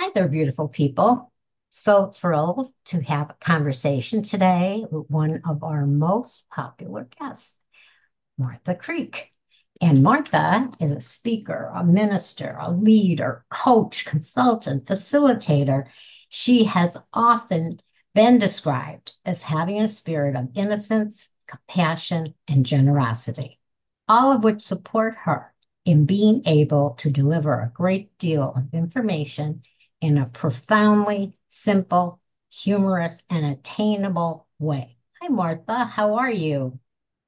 Hi there, beautiful people. So thrilled to have a conversation today with one of our most popular guests, Martha Creek. And Martha is a speaker, a minister, a leader, coach, consultant, facilitator. She has often been described as having a spirit of innocence, compassion, and generosity, all of which support her in being able to deliver a great deal of information in a profoundly simple, humorous, and attainable way. Hi, Martha. How are you?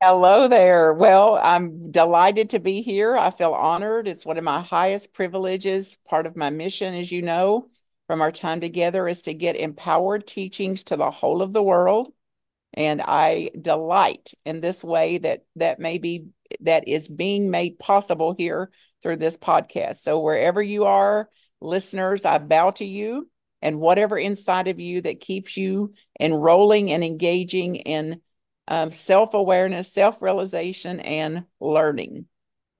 Hello there. Well, I'm delighted to be here. I feel honored. It's one of my highest privileges. Part of my mission, as you know, from our time together, is to get empowered teachings to the whole of the world. And I delight in this way that that may be that is being made possible here through this podcast. So wherever you are, listeners, I bow to you and whatever inside of you that keeps you enrolling and engaging in um, self awareness, self realization, and learning.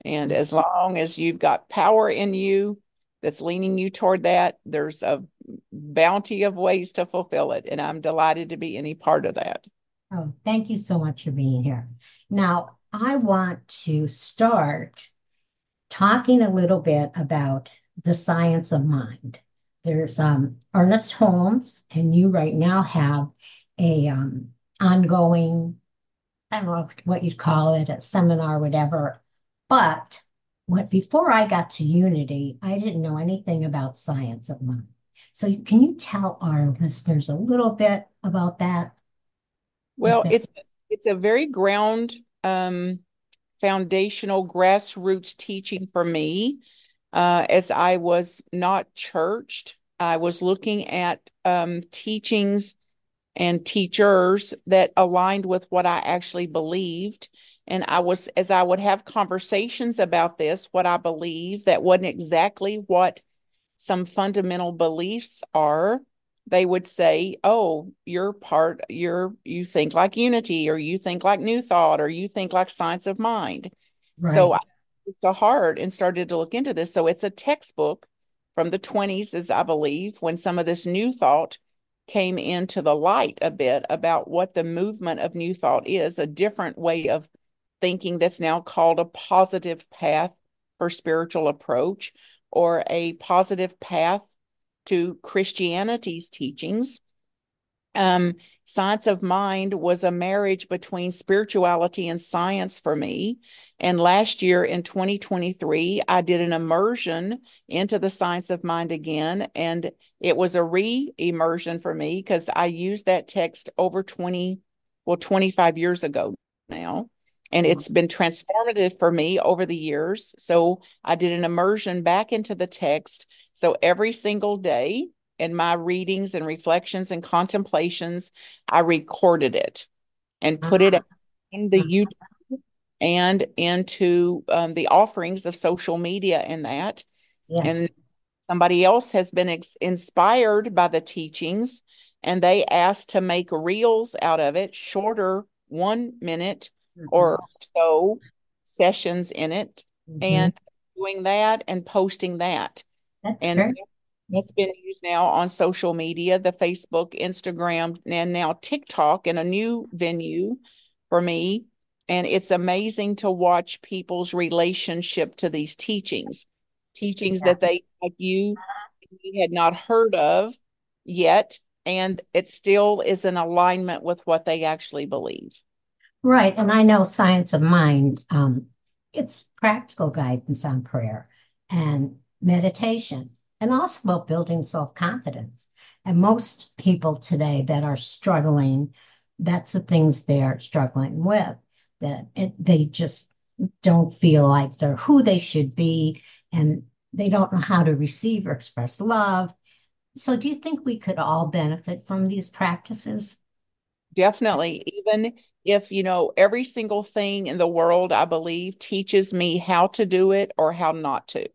And as long as you've got power in you that's leaning you toward that, there's a bounty of ways to fulfill it. And I'm delighted to be any part of that. Oh, thank you so much for being here. Now, I want to start talking a little bit about the science of mind. There's um, Ernest Holmes, and you right now have a um, ongoing, I don't know what you'd call it, a seminar, whatever. But what before I got to Unity, I didn't know anything about science of mind. So can you tell our listeners a little bit about that? Well, it's it's a very ground um, foundational grassroots teaching for me uh, as I was not churched. I was looking at um, teachings and teachers that aligned with what I actually believed. And I was, as I would have conversations about this, what I believe that wasn't exactly what some fundamental beliefs are. They would say, "Oh, you're part. You're you think like unity, or you think like new thought, or you think like science of mind." Right. So to heart and started to look into this. So it's a textbook from the 20s, as I believe, when some of this new thought came into the light a bit about what the movement of new thought is, a different way of thinking that's now called a positive path for spiritual approach or a positive path to Christianity's teachings. Um, Science of Mind was a marriage between spirituality and science for me. And last year in 2023, I did an immersion into the Science of Mind again. And it was a re immersion for me because I used that text over 20, well, 25 years ago now. And mm-hmm. it's been transformative for me over the years. So I did an immersion back into the text. So every single day, in my readings and reflections and contemplations, I recorded it and put it uh-huh. in the uh-huh. YouTube and into um, the offerings of social media and that. Yes. And somebody else has been ex- inspired by the teachings and they asked to make reels out of it, shorter, one minute mm-hmm. or so sessions in it, mm-hmm. and doing that and posting that. That's and great. It's been used now on social media, the Facebook, Instagram, and now TikTok in a new venue for me. And it's amazing to watch people's relationship to these teachings, teachings yeah. that they, like you, had not heard of yet. And it still is in alignment with what they actually believe. Right. And I know Science of Mind, um, it's practical guidance on prayer and meditation and also about building self confidence. And most people today that are struggling, that's the things they're struggling with, that it, they just don't feel like they're who they should be and they don't know how to receive or express love. So, do you think we could all benefit from these practices? Definitely. Even if, you know, every single thing in the world, I believe, teaches me how to do it or how not to.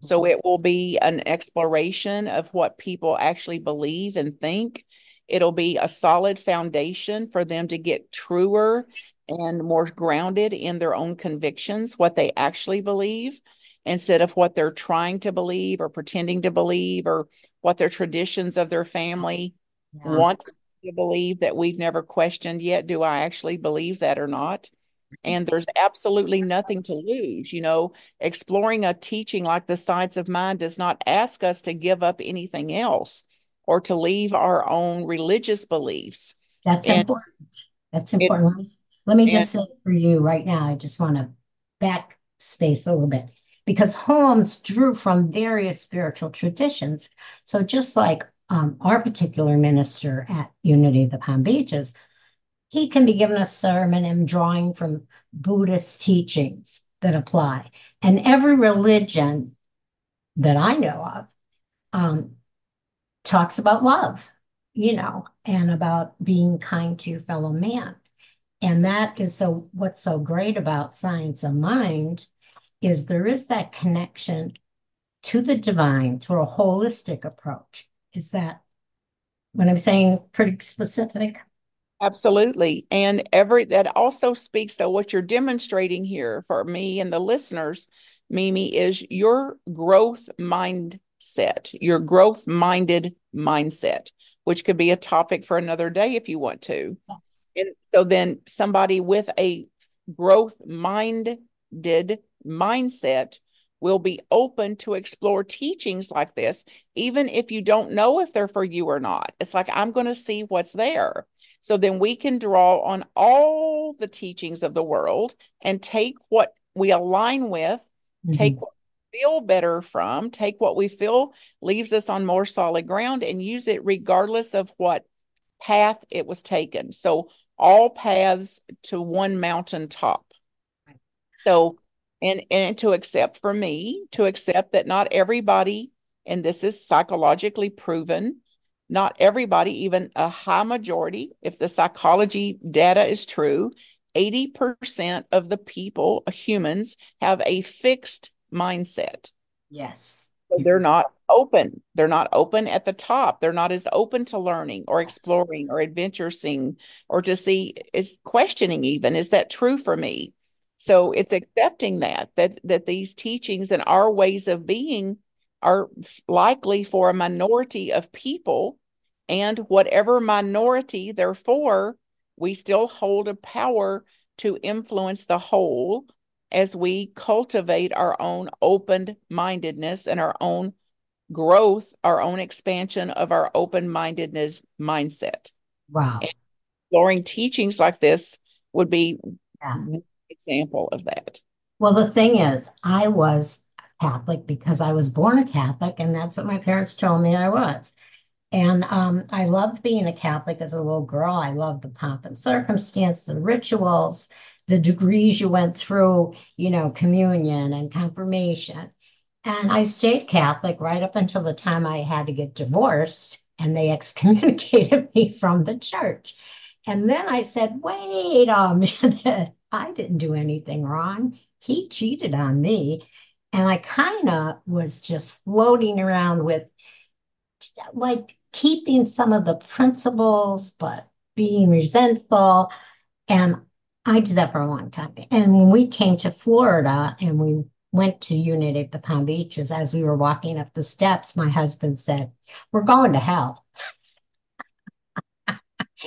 So mm-hmm. it will be an exploration of what people actually believe and think. It'll be a solid foundation for them to get truer and more grounded in their own convictions, what they actually believe. instead of what they're trying to believe or pretending to believe or what their traditions of their family yeah. want to believe that we've never questioned yet. Do I actually believe that or not? And there's absolutely nothing to lose. You know, exploring a teaching like the science of mind does not ask us to give up anything else or to leave our own religious beliefs. That's and important. That's important. It, Let me just and, say for you right now, I just want to back space a little bit because Holmes drew from various spiritual traditions. So just like um, our particular minister at Unity of the Palm Beaches, he can be given a sermon and drawing from Buddhist teachings that apply. And every religion that I know of um, talks about love, you know, and about being kind to your fellow man. And that is so what's so great about science of mind is there is that connection to the divine through a holistic approach. Is that when I'm saying pretty specific? Absolutely. And every that also speaks to what you're demonstrating here for me and the listeners, Mimi, is your growth mindset, your growth minded mindset, which could be a topic for another day if you want to. Yes. And so then somebody with a growth minded mindset will be open to explore teachings like this, even if you don't know if they're for you or not. It's like, I'm going to see what's there. So then we can draw on all the teachings of the world and take what we align with, mm-hmm. take what we feel better from, take what we feel leaves us on more solid ground and use it regardless of what path it was taken. So all paths to one mountain top. So and and to accept for me to accept that not everybody and this is psychologically proven not everybody, even a high majority, if the psychology data is true, 80% of the people, humans, have a fixed mindset. Yes. So they're not open. They're not open at the top. They're not as open to learning or exploring or adventuring or to see is questioning even is that true for me? So it's accepting that that that these teachings and our ways of being are likely for a minority of people. And whatever minority, therefore, we still hold a power to influence the whole as we cultivate our own open mindedness and our own growth, our own expansion of our open mindedness mindset. Wow. And exploring teachings like this would be yeah. an example of that. Well, the thing is, I was Catholic because I was born a Catholic, and that's what my parents told me I was. And um, I loved being a Catholic as a little girl. I loved the pomp and circumstance, the rituals, the degrees you went through, you know, communion and confirmation. And I stayed Catholic right up until the time I had to get divorced, and they excommunicated me from the church. And then I said, wait a minute, I didn't do anything wrong. He cheated on me. And I kind of was just floating around with like keeping some of the principles, but being resentful. And I did that for a long time. And when we came to Florida and we went to Unity at the Palm Beaches, as we were walking up the steps, my husband said, We're going to hell.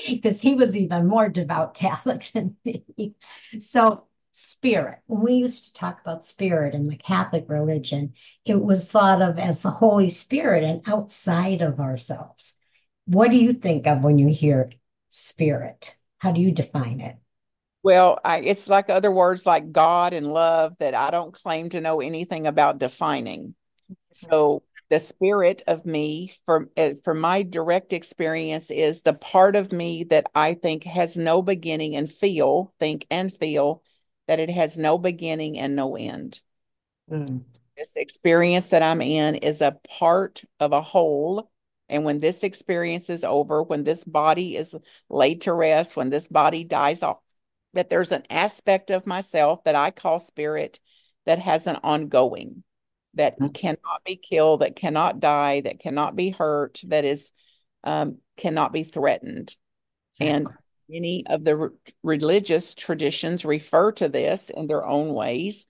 Because he was even more devout Catholic than me. So spirit. When we used to talk about spirit in the Catholic religion, it was thought of as the Holy Spirit and outside of ourselves. What do you think of when you hear spirit? How do you define it? Well, I, it's like other words like God and love that I don't claim to know anything about defining. So the spirit of me from uh, from my direct experience is the part of me that I think has no beginning and feel, think and feel that it has no beginning and no end. Mm. This experience that I'm in is a part of a whole. And when this experience is over, when this body is laid to rest, when this body dies off, that there's an aspect of myself that I call spirit that has an ongoing, that mm. cannot be killed, that cannot die, that cannot be hurt, that is um, cannot be threatened. Exactly. And Many of the re- religious traditions refer to this in their own ways.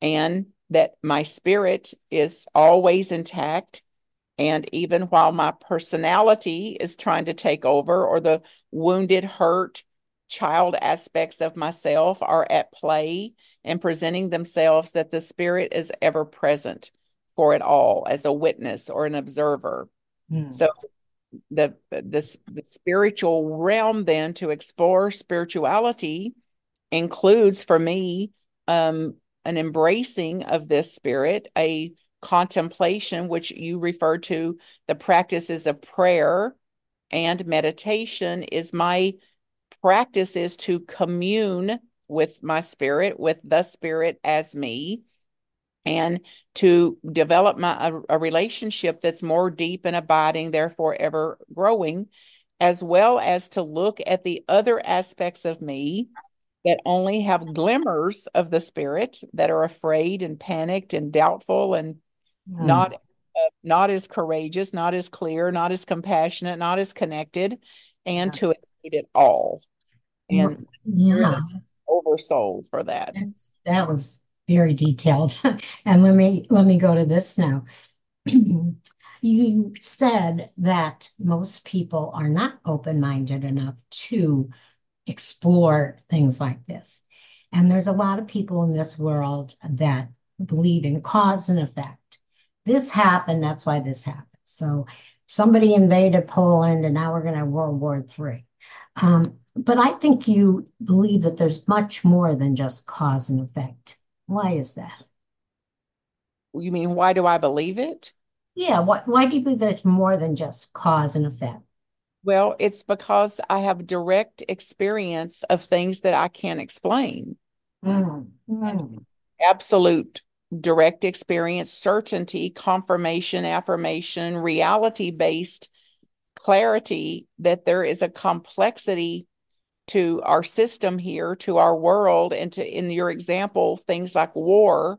And that my spirit is always intact. And even while my personality is trying to take over, or the wounded, hurt child aspects of myself are at play and presenting themselves, that the spirit is ever present for it all as a witness or an observer. Mm. So the, the the spiritual realm then to explore spirituality includes for me um, an embracing of this spirit, a contemplation, which you refer to the practices of prayer and meditation, is my practice is to commune with my spirit, with the spirit as me, and to develop my a, a relationship that's more deep and abiding, therefore ever growing, as well as to look at the other aspects of me that only have glimmers of the spirit that are afraid and panicked and doubtful and mm. not uh, not as courageous not as clear not as compassionate not as connected and yeah. to include it all and yeah oversold for that That's, that was very detailed and let me let me go to this now you said that most people are not open-minded enough to explore things like this. And there's a lot of people in this world that believe in cause and effect. This happened, that's why this happened. So somebody invaded Poland, and now we're going to have World War III. Um, but I think you believe that there's much more than just cause and effect. Why is that? You mean why do I believe it? Yeah, why, why do you believe there's more than just cause and effect? Well, it's because I have direct experience of things that I can't explain. Mm. Mm. Absolute direct experience, certainty, confirmation, affirmation, reality based clarity that there is a complexity to our system here, to our world, and to, in your example, things like war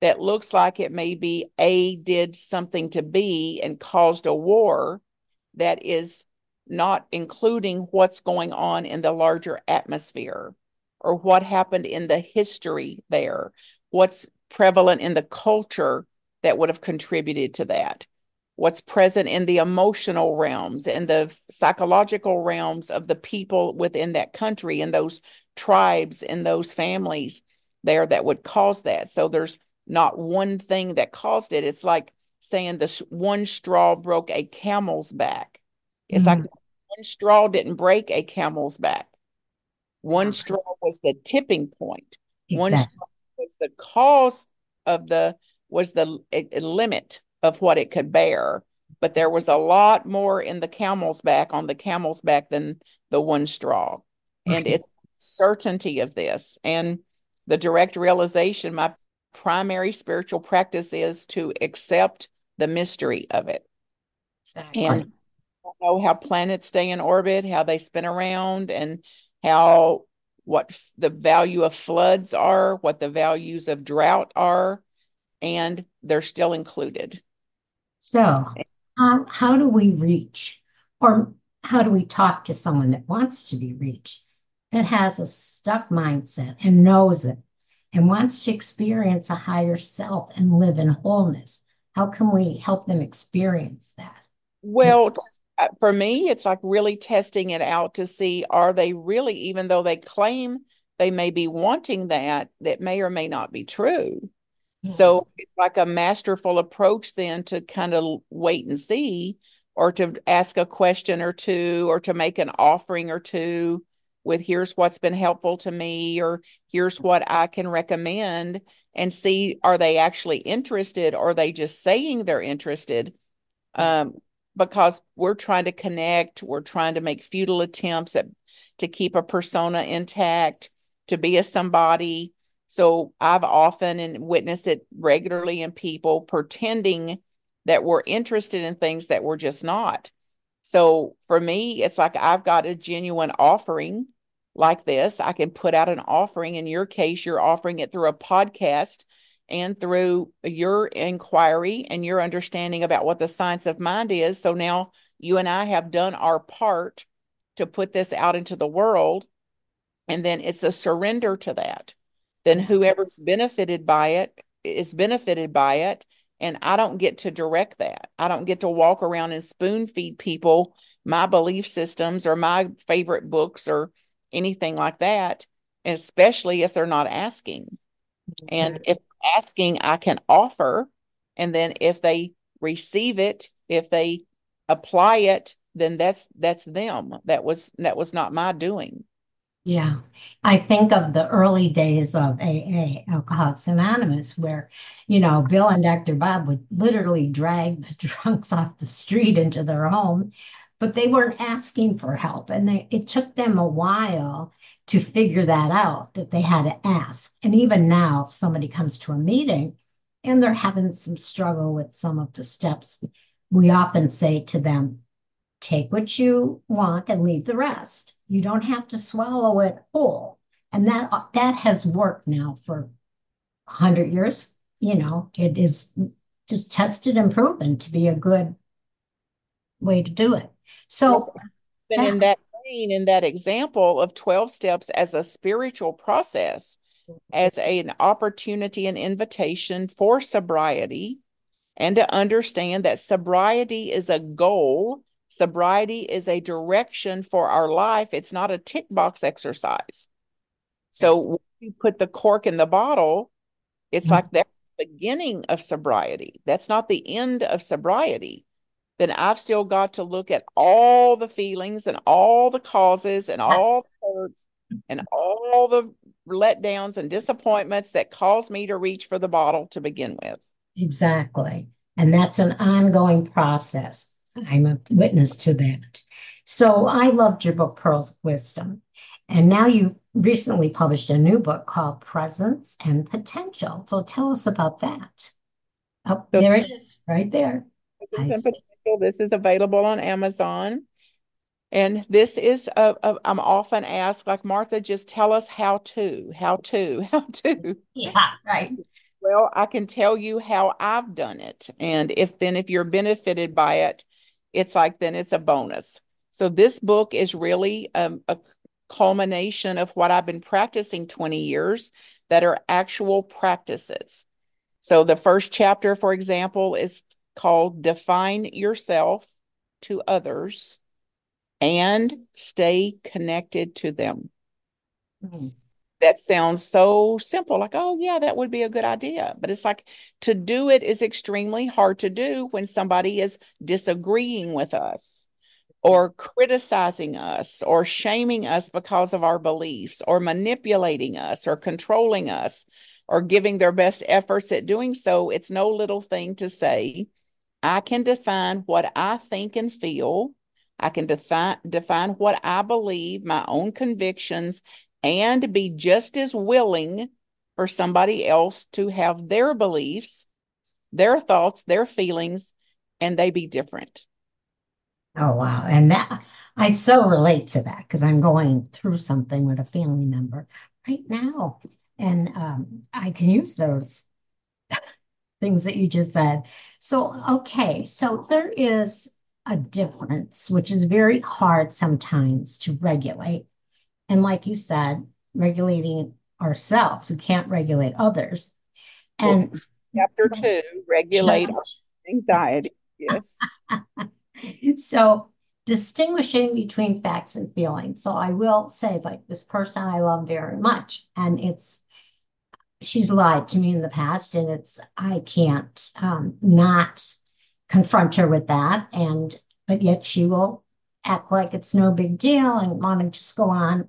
that looks like it may be A did something to B and caused a war that is not including what's going on in the larger atmosphere or what happened in the history there, what's prevalent in the culture that would have contributed to that, what's present in the emotional realms and the psychological realms of the people within that country and those tribes and those families there that would cause that. So there's not one thing that caused it. It's like saying this one straw broke a camel's back. It's mm-hmm. like one straw didn't break a camel's back. One straw was the tipping point. Exactly. One straw was the cause of the was the limit of what it could bear. But there was a lot more in the camel's back on the camel's back than the one straw. And it's certainty of this and the direct realization my primary spiritual practice is to accept the mystery of it. Exactly. And know how planets stay in orbit, how they spin around, and how what the value of floods are, what the values of drought are, and they're still included. So, how, how do we reach, or how do we talk to someone that wants to be reached, that has a stuck mindset and knows it, and wants to experience a higher self and live in wholeness? How can we help them experience that? Well, uh, for me, it's like really testing it out to see are they really, even though they claim they may be wanting that, that may or may not be true. Yes. So it's like a masterful approach then to kind of wait and see, or to ask a question or two, or to make an offering or two with here's what's been helpful to me, or here's what I can recommend, and see are they actually interested, or are they just saying they're interested? Um, because we're trying to connect, we're trying to make futile attempts at to keep a persona intact, to be a somebody. So I've often witnessed it regularly in people pretending that we're interested in things that we're just not. So for me, it's like I've got a genuine offering like this. I can put out an offering. In your case, you're offering it through a podcast and through your inquiry and your understanding about what the science of mind is. So now you and I have done our part to put this out into the world. And then it's a surrender to that. Then whoever's benefited by it is benefited by it and I don't get to direct that. I don't get to walk around and spoon feed people my belief systems or my favorite books or anything like that, especially if they're not asking. Mm-hmm. And if asking, I can offer. And then if they receive it, if they apply it, then that's that's them. That was that was not my doing. Yeah. I think of the early days of AA, Alcoholics Anonymous, where, you know, Bill and Dr. Bob would literally drag the drunks off the street into their home, but they weren't asking for help. And they, it took them a while to figure that out, that they had to ask. And even now, if somebody comes to a meeting and they're having some struggle with some of the steps, we often say to them, take what you want and leave the rest you don't have to swallow it whole. And that that has worked now for 100 years. You know, it is just tested and proven to be a good way to do it. So, yes, in that vein, in that example of 12 steps as a spiritual process, as a, an opportunity and invitation for sobriety, and to understand that sobriety is a goal Sobriety is a direction for our life. It's not a tick box exercise. So when you put the cork in the bottle, it's mm-hmm. like the beginning of sobriety. That's not the end of sobriety. Then I've still got to look at all the feelings and all the causes and all the hurts and all the letdowns and disappointments that caused me to reach for the bottle to begin with. Exactly. And that's an ongoing process. I'm a witness to that. So I loved your book, Pearls of Wisdom. And now you recently published a new book called Presence and Potential. So tell us about that. Oh, there it is, right there. Presence and Potential. This is available on Amazon. And this is, a, a, I'm often asked, like, Martha, just tell us how to, how to, how to. Yeah, right. Well, I can tell you how I've done it. And if then, if you're benefited by it, it's like then it's a bonus. So this book is really um, a culmination of what I've been practicing 20 years that are actual practices. So the first chapter, for example, is called Define Yourself to Others and Stay Connected to Them. Mm-hmm that sounds so simple like oh yeah that would be a good idea. But it's like to do it is extremely hard to do when somebody is disagreeing with us or criticizing us or shaming us because of our beliefs or manipulating us or controlling us or giving their best efforts at doing so. It's no little thing to say i can define what i think and feel. I can define define what I believe, my own convictions, and be just as willing for somebody else to have their beliefs, their thoughts, their feelings, and they be different. Oh, wow. And that I so relate to that because I'm going through something with a family member right now. And um, I can use those things that you just said. So, okay. So there is a difference, which is very hard sometimes to regulate and like you said, regulating ourselves. We can't regulate others. And chapter two, regulate anxiety. Yes. so distinguishing between facts and feelings. So I will say, like this person I love very much, and it's she's lied to me in the past, and it's I can't um, not confront her with that, and but yet she will act like it's no big deal and want to just go on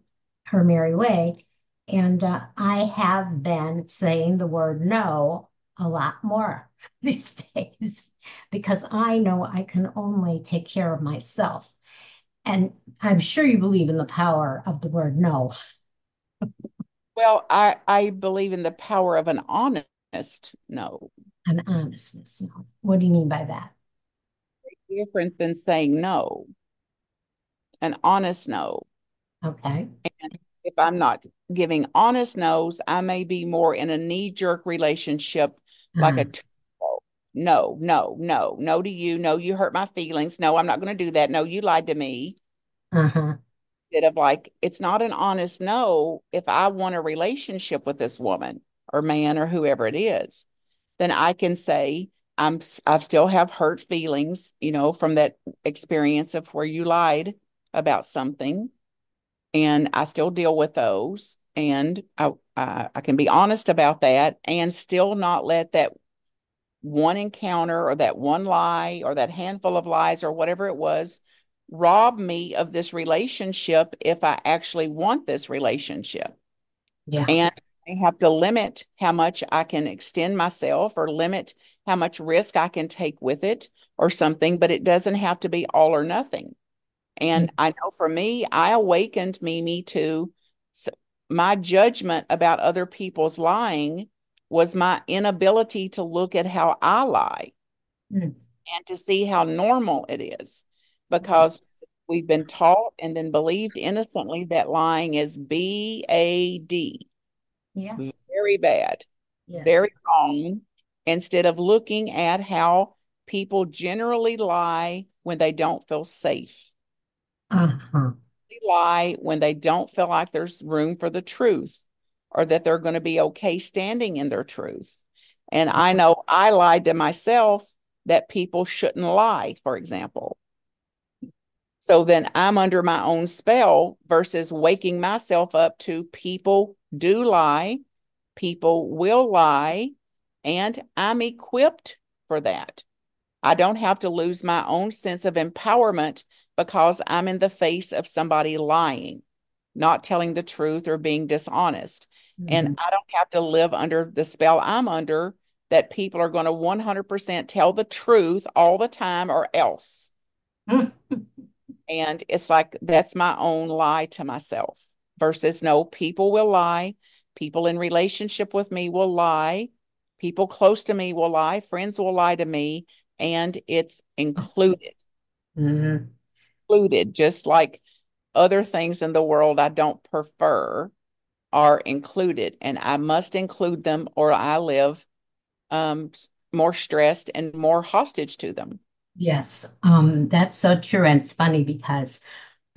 her merry way. And uh, I have been saying the word no a lot more these days because I know I can only take care of myself. And I'm sure you believe in the power of the word no. well, I, I believe in the power of an honest no. An honestness no. What do you mean by that? Different than saying no. An honest no Okay. And if I'm not giving honest no's, I may be more in a knee jerk relationship, like a uh-huh. no, no, no, no to you. No, you hurt my feelings. No, I'm not going to do that. No, you lied to me. Uh-huh. Instead of like, it's not an honest no if I want a relationship with this woman or man or whoever it is. then I can say, I'm I still have hurt feelings, you know, from that experience of where you lied about something, and I still deal with those, and I I, I can be honest about that, and still not let that one encounter or that one lie or that handful of lies or whatever it was rob me of this relationship if I actually want this relationship. Yeah. And I have to limit how much I can extend myself or limit how much risk I can take with it or something, but it doesn't have to be all or nothing. And mm-hmm. I know for me, I awakened Mimi to my judgment about other people's lying was my inability to look at how I lie mm-hmm. and to see how normal it is because we've been taught and then believed innocently that lying is B A D. Yeah. Very bad. Yeah. Very wrong. Instead of looking at how people generally lie when they don't feel safe. Uh-huh. They lie when they don't feel like there's room for the truth or that they're going to be okay standing in their truth. And I know I lied to myself that people shouldn't lie, for example. So then I'm under my own spell versus waking myself up to people do lie, people will lie, and I'm equipped for that. I don't have to lose my own sense of empowerment because I'm in the face of somebody lying, not telling the truth or being dishonest. Mm-hmm. And I don't have to live under the spell I'm under that people are going to 100% tell the truth all the time or else. And it's like that's my own lie to myself versus no, people will lie. People in relationship with me will lie. People close to me will lie. Friends will lie to me. And it's included. Mm-hmm. Included, just like other things in the world I don't prefer are included. And I must include them or I live um, more stressed and more hostage to them. Yes, um, that's so true. And it's funny because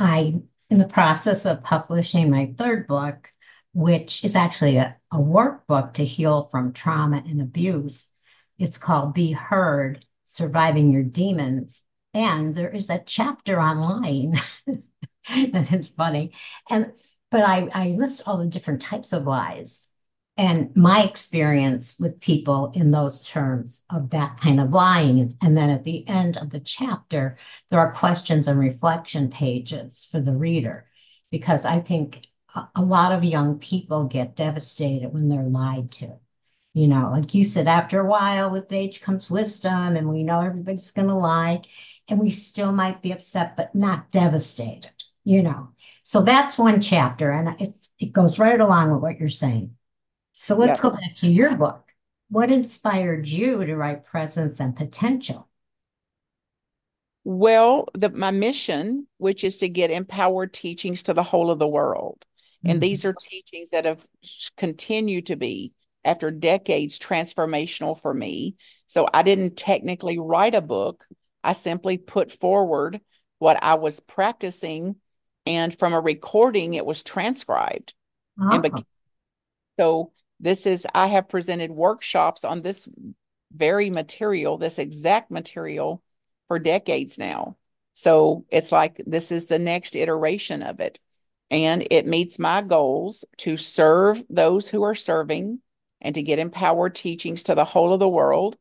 I, in the process of publishing my third book, which is actually a, a workbook to heal from trauma and abuse, it's called Be Heard Surviving Your Demons. And there is a chapter online. and it's funny. And but I, I list all the different types of lies and my experience with people in those terms of that kind of lying. And then at the end of the chapter, there are questions and reflection pages for the reader, because I think a lot of young people get devastated when they're lied to. You know, like you said, after a while, with age comes wisdom, and we know everybody's going to lie, and we still might be upset, but not devastated, you know. So that's one chapter, and it's, it goes right along with what you're saying. So let's go back to your book. What inspired you to write Presence and Potential? Well, the, my mission, which is to get empowered teachings to the whole of the world. Mm-hmm. And these are teachings that have continued to be, after decades, transformational for me. So I didn't technically write a book, I simply put forward what I was practicing. And from a recording, it was transcribed. Ah. Became, so this is, I have presented workshops on this very material, this exact material for decades now. So it's like this is the next iteration of it. And it meets my goals to serve those who are serving and to get empowered teachings to the whole of the world.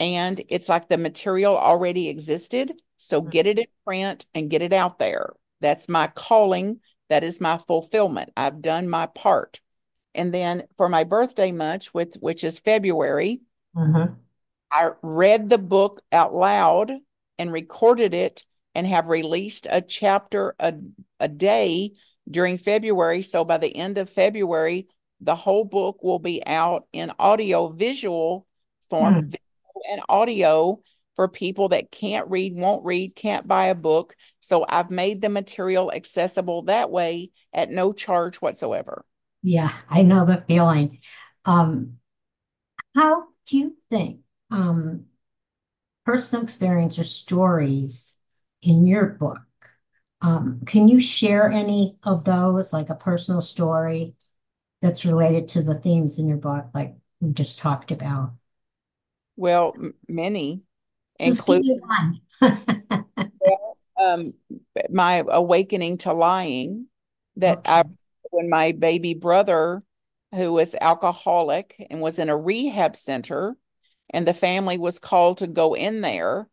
And it's like the material already existed. So mm-hmm. get it in print and get it out there. That's my calling. That is my fulfillment. I've done my part. And then for my birthday month, which which is February, mm-hmm. I read the book out loud and recorded it and have released a chapter a, a day during February. So by the end of February, the whole book will be out in audio visual form, mm. And audio for people that can't read, won't read, can't buy a book. So I've made the material accessible that way at no charge whatsoever. Yeah, I know the feeling. Um, how do you think um, personal experience or stories in your book? Um, can you share any of those, like a personal story that's related to the themes in your book, like we just talked about? Well, many, including well, um, my awakening to lying. That okay. I, when my baby brother, who was alcoholic and was in a rehab center, and the family was called to go in there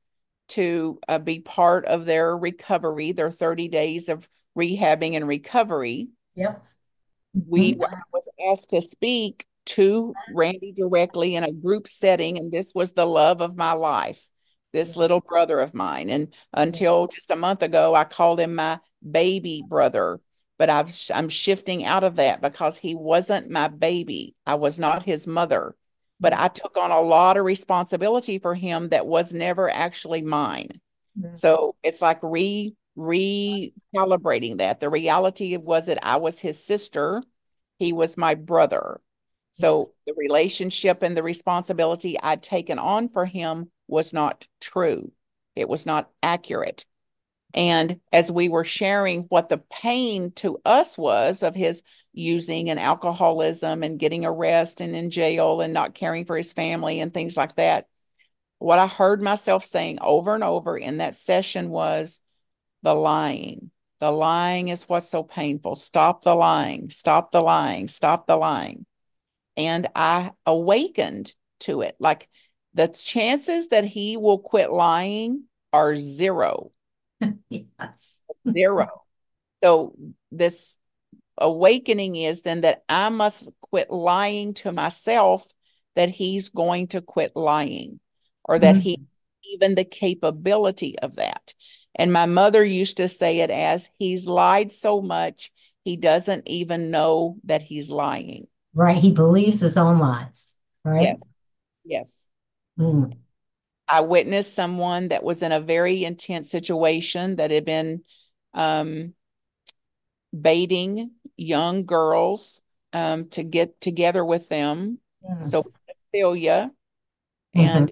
to uh, be part of their recovery, their 30 days of rehabbing and recovery. Yep. We mm-hmm. was asked to speak to Randy directly in a group setting, and this was the love of my life, this little brother of mine. And until just a month ago, I called him my baby brother, but I've I'm shifting out of that because he wasn't my baby. I was not his mother, but I took on a lot of responsibility for him that was never actually mine. Mm-hmm. So it's like re recalibrating that. The reality was that I was his sister, he was my brother. So the relationship and the responsibility I'd taken on for him was not true. It was not accurate. And as we were sharing what the pain to us was of his using and alcoholism and getting arrested and in jail and not caring for his family and things like that, what I heard myself saying over and over in that session was the lying. The lying is what's so painful. Stop the lying. Stop the lying. Stop the lying and I awakened to it. Like the chances that he will quit lying are zero. yes. zero. So this awakening is then that I must quit lying to myself that he's going to quit lying or that mm-hmm. he even the capability of that. And my mother used to say it as he's lied so much he doesn't even know that he's lying. Right. He believes his own lies. Right. Yes. Yes. Mm. I witnessed someone that was in a very intense situation that had been um, baiting young girls um, to get together with them. Yeah. So, pedophilia. Mm-hmm. And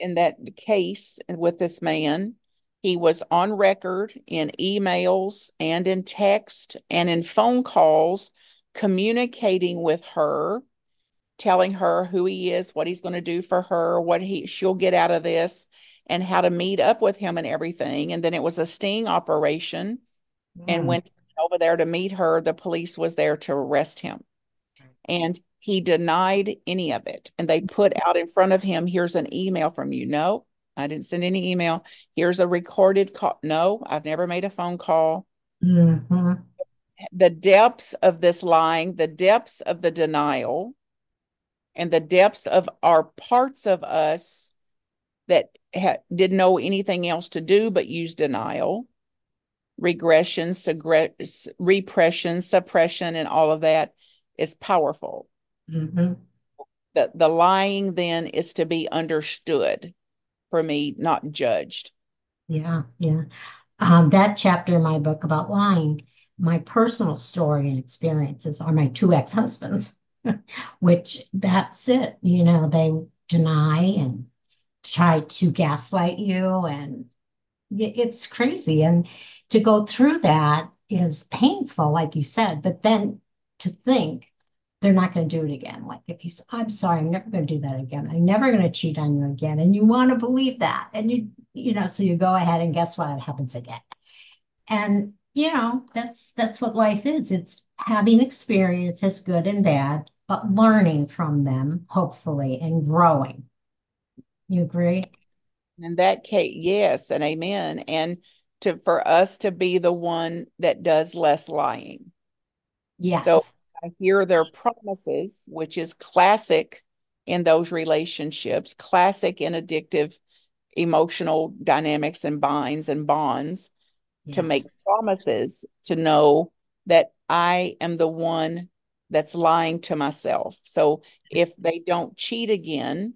in that case with this man, he was on record in emails and in text and in phone calls communicating with her, telling her who he is, what he's going to do for her, what he she'll get out of this, and how to meet up with him and everything. And then it was a sting operation. Mm. And when over there to meet her, the police was there to arrest him. And he denied any of it. And they put out in front of him, here's an email from you. No, I didn't send any email. Here's a recorded call. No, I've never made a phone call. Mm-hmm the depths of this lying, the depths of the denial, and the depths of our parts of us that ha- didn't know anything else to do but use denial, regression, segre- repression, suppression, and all of that is powerful. Mm-hmm. The, the lying then is to be understood for me, not judged. Yeah, yeah. Um, that chapter in my book about lying my personal story and experiences are my two ex-husbands, which that's it. You know, they deny and try to gaslight you and it's crazy. And to go through that is painful, like you said, but then to think they're not going to do it again. Like if he's, I'm sorry, I'm never going to do that again. I'm never going to cheat on you again. And you want to believe that. And you, you know, so you go ahead and guess what? It happens again. And you know, that's that's what life is. It's having experiences, good and bad, but learning from them, hopefully, and growing. You agree? In that case, yes, and amen. And to for us to be the one that does less lying. Yes. So I hear their promises, which is classic in those relationships, classic in addictive emotional dynamics and binds and bonds yes. to make promises to know that I am the one that's lying to myself. So if they don't cheat again,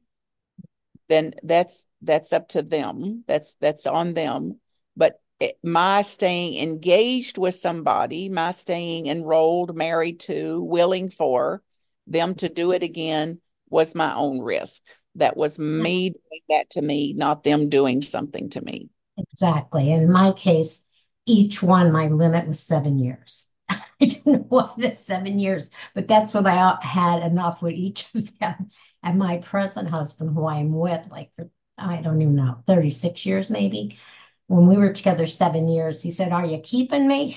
then that's that's up to them. That's that's on them. But it, my staying engaged with somebody, my staying enrolled, married to, willing for them to do it again was my own risk. That was me doing that to me, not them doing something to me. Exactly. In my case, each one, my limit was seven years. I didn't know what is seven years, but that's what I had enough with each of them. And my present husband, who I am with, like for, I don't even know, 36 years maybe, when we were together seven years, he said, Are you keeping me?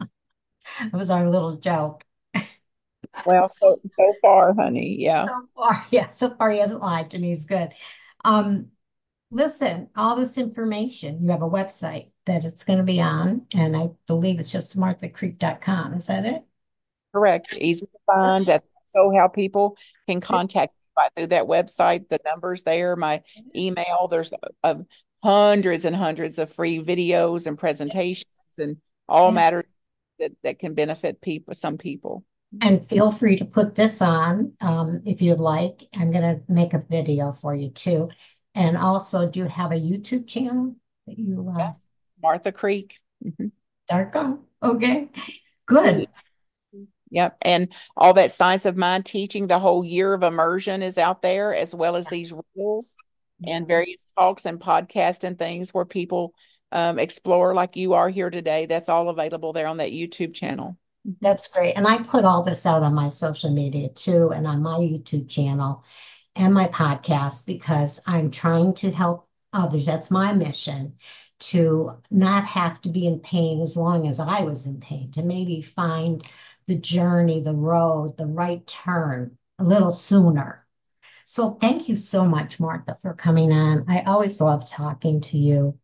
it was our little joke. Well, so so far, honey, yeah. So far, yeah, so far he hasn't lied to me. He's good. Um, listen, all this information, you have a website that it's going to be on, and I believe it's just marthacreek.com. Is that it? Correct. Easy to find. That's so how people can contact me through that website. The numbers there, my email. There's uh, hundreds and hundreds of free videos and presentations and all matters that, that can benefit people, some people. And feel free to put this on um, if you'd like. I'm going to make a video for you too. And also, do you have a YouTube channel that you? Uh, yes, Martha Creek. Mm-hmm. Darko. Okay, good. Yep. And all that science of mind teaching, the whole year of immersion is out there, as well as these rules and various talks and podcasts and things where people um, explore like you are here today. That's all available there on that YouTube channel. That's great. And I put all this out on my social media too, and on my YouTube channel and my podcast because I'm trying to help others. That's my mission to not have to be in pain as long as I was in pain, to maybe find the journey, the road, the right turn a little sooner. So thank you so much, Martha, for coming on. I always love talking to you.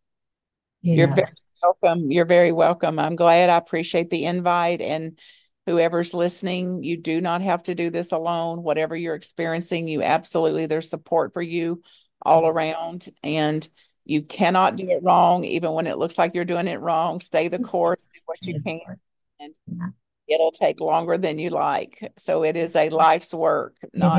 you You're know. very welcome. You're very welcome. I'm glad. I appreciate the invite and whoever's listening, you do not have to do this alone. Whatever you're experiencing, you absolutely, there's support for you all around. And you cannot do it wrong, even when it looks like you're doing it wrong. Stay the mm-hmm. course, do what you can. And it'll take longer than you like. So it is a life's work, not,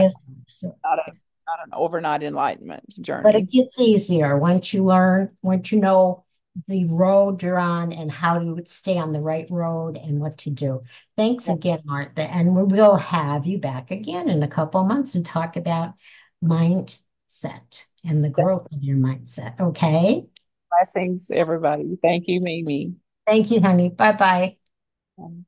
not, a, not an overnight enlightenment journey. But it gets easier once you learn, once you know the road you're on and how to stay on the right road and what to do. Thanks again, Martha. And we will have you back again in a couple months to talk about mindset and the growth of your mindset. Okay. Blessings, everybody. Thank you, Mimi. Thank you, honey. Bye bye. Um,